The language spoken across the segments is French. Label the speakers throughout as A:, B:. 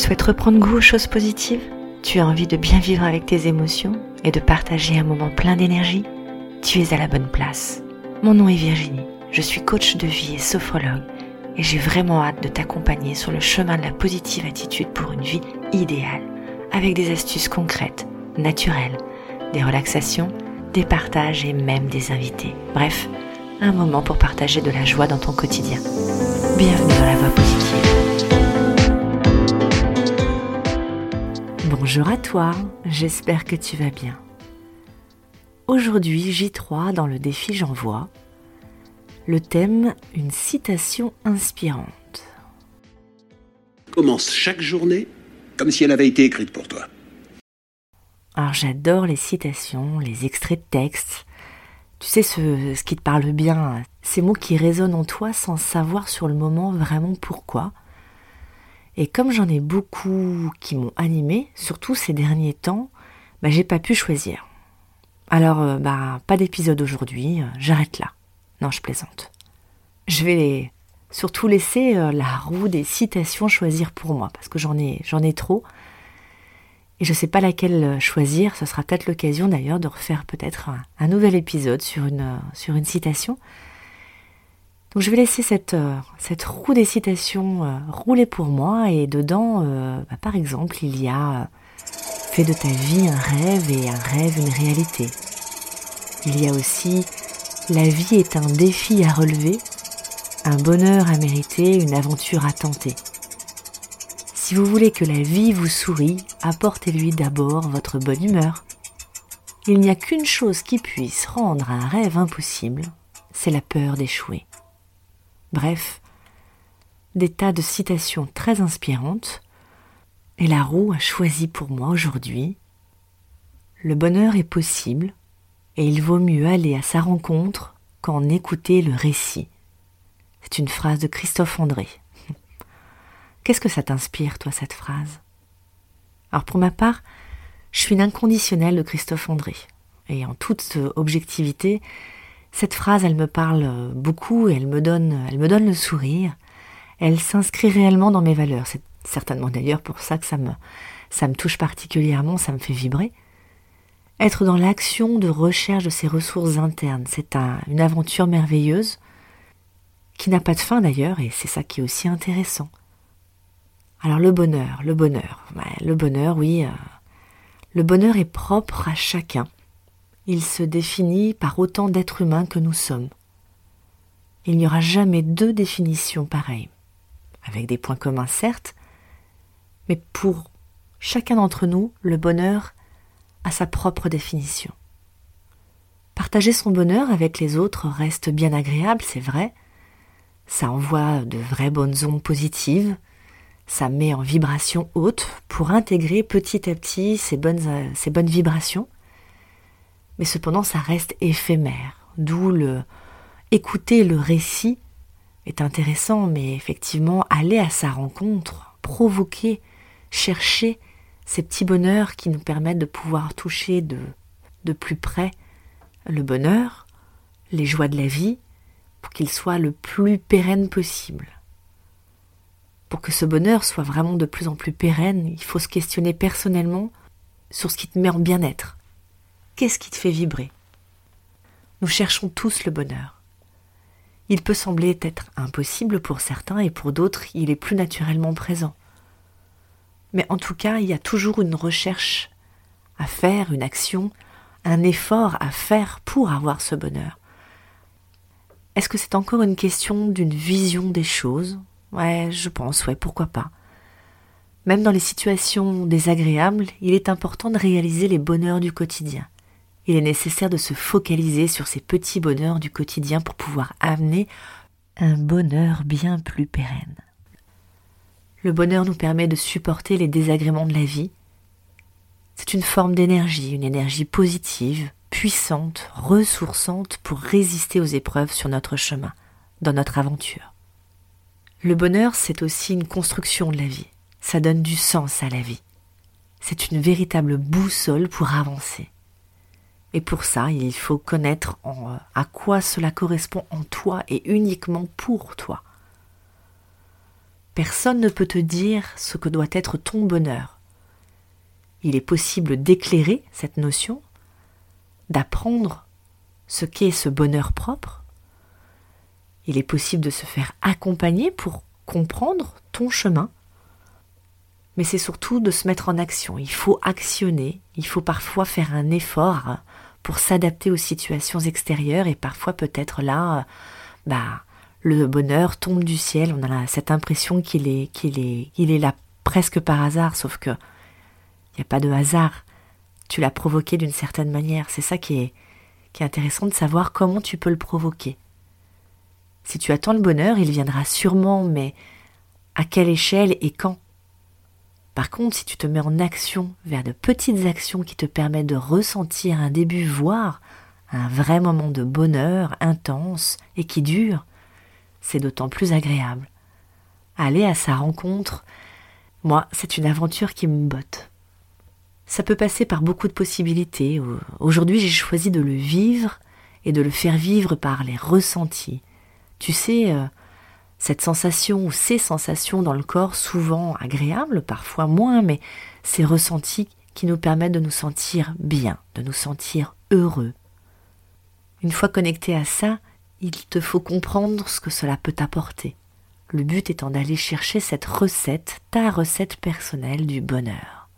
A: souhaites reprendre goût aux choses positives Tu as envie de bien vivre avec tes émotions et de partager un moment plein d'énergie Tu es à la bonne place. Mon nom est Virginie, je suis coach de vie et sophrologue et j'ai vraiment hâte de t'accompagner sur le chemin de la positive attitude pour une vie idéale, avec des astuces concrètes, naturelles, des relaxations, des partages et même des invités. Bref, un moment pour partager de la joie dans ton quotidien. Bienvenue dans la voie positive. Bonjour à toi, j'espère que tu vas bien. Aujourd'hui, J3 dans le défi J'envoie. Le thème, une citation inspirante.
B: Commence chaque journée comme si elle avait été écrite pour toi.
A: Alors j'adore les citations, les extraits de texte. Tu sais ce, ce qui te parle bien, ces mots qui résonnent en toi sans savoir sur le moment vraiment pourquoi. Et comme j'en ai beaucoup qui m'ont animé, surtout ces derniers temps, bah, j'ai pas pu choisir. Alors, euh, bah, pas d'épisode aujourd'hui, euh, j'arrête là. Non, je plaisante. Je vais surtout laisser euh, la roue des citations choisir pour moi, parce que j'en ai, j'en ai trop. Et je ne sais pas laquelle choisir, ce sera peut-être l'occasion d'ailleurs de refaire peut-être un, nouvel épisode sur une, sur une citation. Donc je vais laisser cette, euh, cette roue des citations rouler pour moi et dedans, bah, par exemple, il y a Fais de ta vie un rêve et un rêve une réalité. Il y a aussi La vie est un défi à relever, un bonheur à mériter, une aventure à tenter. Si vous voulez que la vie vous sourie, apportez-lui d'abord votre bonne humeur. Il n'y a qu'une chose qui puisse rendre un rêve impossible, c'est la peur d'échouer. Bref, des tas de citations très inspirantes, et la roue a choisi pour moi aujourd'hui Le bonheur est possible, et il vaut mieux aller à sa rencontre qu'en écouter le récit. C'est une phrase de Christophe André. Qu'est-ce que ça t'inspire, toi, cette phrase? Alors pour ma part, je suis l'inconditionnel de Christophe André. Et en toute objectivité, cette phrase, elle me parle beaucoup et elle me donne, elle me donne le sourire. Elle s'inscrit réellement dans mes valeurs. C'est certainement d'ailleurs pour ça que ça me, ça me touche particulièrement, ça me fait vibrer. Être dans l'action de recherche de ses ressources internes, c'est une aventure merveilleuse qui n'a pas de fin d'ailleurs, et c'est ça qui est aussi intéressant. Alors le bonheur, le bonheur, le bonheur, oui, euh, le bonheur est propre à chacun. Il se définit par autant d'êtres humains que nous sommes. Il n'y aura jamais deux définitions pareilles, avec des points communs certes, mais pour chacun d'entre nous, le bonheur a sa propre définition. Partager son bonheur avec les autres reste bien agréable, c'est vrai. Ça envoie de vraies bonnes ondes positives, ça met en vibration haute pour intégrer petit à petit ces bonnes, euh, bonnes vibrations. Mais cependant, ça reste éphémère, d'où le écouter le récit est intéressant, mais effectivement, aller à sa rencontre, provoquer, chercher ces petits bonheurs qui nous permettent de pouvoir toucher de, de plus près le bonheur, les joies de la vie, pour qu'il soit le plus pérenne possible. Pour que ce bonheur soit vraiment de plus en plus pérenne, il faut se questionner personnellement sur ce qui te met en bien-être. Qu'est-ce qui te fait vibrer? Nous cherchons tous le bonheur. Il peut sembler être impossible pour certains et pour d'autres il est plus naturellement présent. Mais en tout cas, il y a toujours une recherche à faire, une action, un effort à faire pour avoir ce bonheur. Est-ce que c'est encore une question d'une vision des choses? Ouais, je pense, ouais, pourquoi pas. Même dans les situations désagréables, il est important de réaliser les bonheurs du quotidien. Il est nécessaire de se focaliser sur ces petits bonheurs du quotidien pour pouvoir amener un bonheur bien plus pérenne. Le bonheur nous permet de supporter les désagréments de la vie. C'est une forme d'énergie, une énergie positive, puissante, ressourçante pour résister aux épreuves sur notre chemin, dans notre aventure. Le bonheur, c'est aussi une construction de la vie. Ça donne du sens à la vie. C'est une véritable boussole pour avancer. Et pour ça, il faut connaître à quoi cela correspond en toi et uniquement pour toi. Personne ne peut te dire ce que doit être ton bonheur. Il est possible d'éclairer cette notion, d'apprendre ce qu'est ce bonheur propre. Il est possible de se faire accompagner pour comprendre ton chemin. Mais c'est surtout de se mettre en action. Il faut actionner, il faut parfois faire un effort pour s'adapter aux situations extérieures et parfois peut-être là, bah, le bonheur tombe du ciel. On a cette impression qu'il est, qu'il est, est là presque par hasard, sauf que il n'y a pas de hasard. Tu l'as provoqué d'une certaine manière. C'est ça qui est intéressant de savoir comment tu peux le provoquer. Si tu attends le bonheur, il viendra sûrement, mais à quelle échelle et quand? Par contre, si tu te mets en action vers de petites actions qui te permettent de ressentir un début, voire un vrai moment de bonheur intense et qui dure, c'est d'autant plus agréable. Aller à sa rencontre, moi, c'est une aventure qui me botte. Ça peut passer par beaucoup de possibilités. Aujourd'hui, j'ai choisi de le vivre et de le faire vivre par les ressentis. Tu sais, euh, cette sensation ou ces sensations dans le corps, souvent agréables, parfois moins, mais ces ressentis qui nous permettent de nous sentir bien, de nous sentir heureux. Une fois connecté à ça, il te faut comprendre ce que cela peut t'apporter. Le but étant d'aller chercher cette recette, ta recette personnelle du bonheur.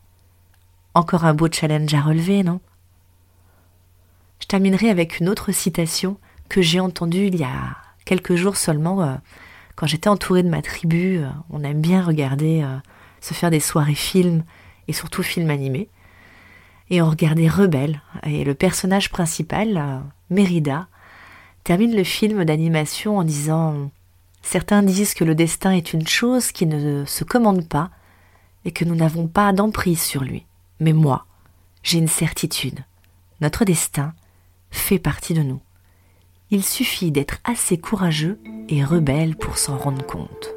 A: Encore un beau challenge à relever, non? Je terminerai avec une autre citation que j'ai entendue il y a quelques jours seulement, euh, quand j'étais entourée de ma tribu. Euh, on aime bien regarder, euh, se faire des soirées films et surtout films animés. Et on regardait Rebelle, et le personnage principal, Mérida, termine le film d'animation en disant Certains disent que le destin est une chose qui ne se commande pas et que nous n'avons pas d'emprise sur lui. Mais moi, j'ai une certitude. Notre destin fait partie de nous. Il suffit d'être assez courageux et rebelle pour s'en rendre compte.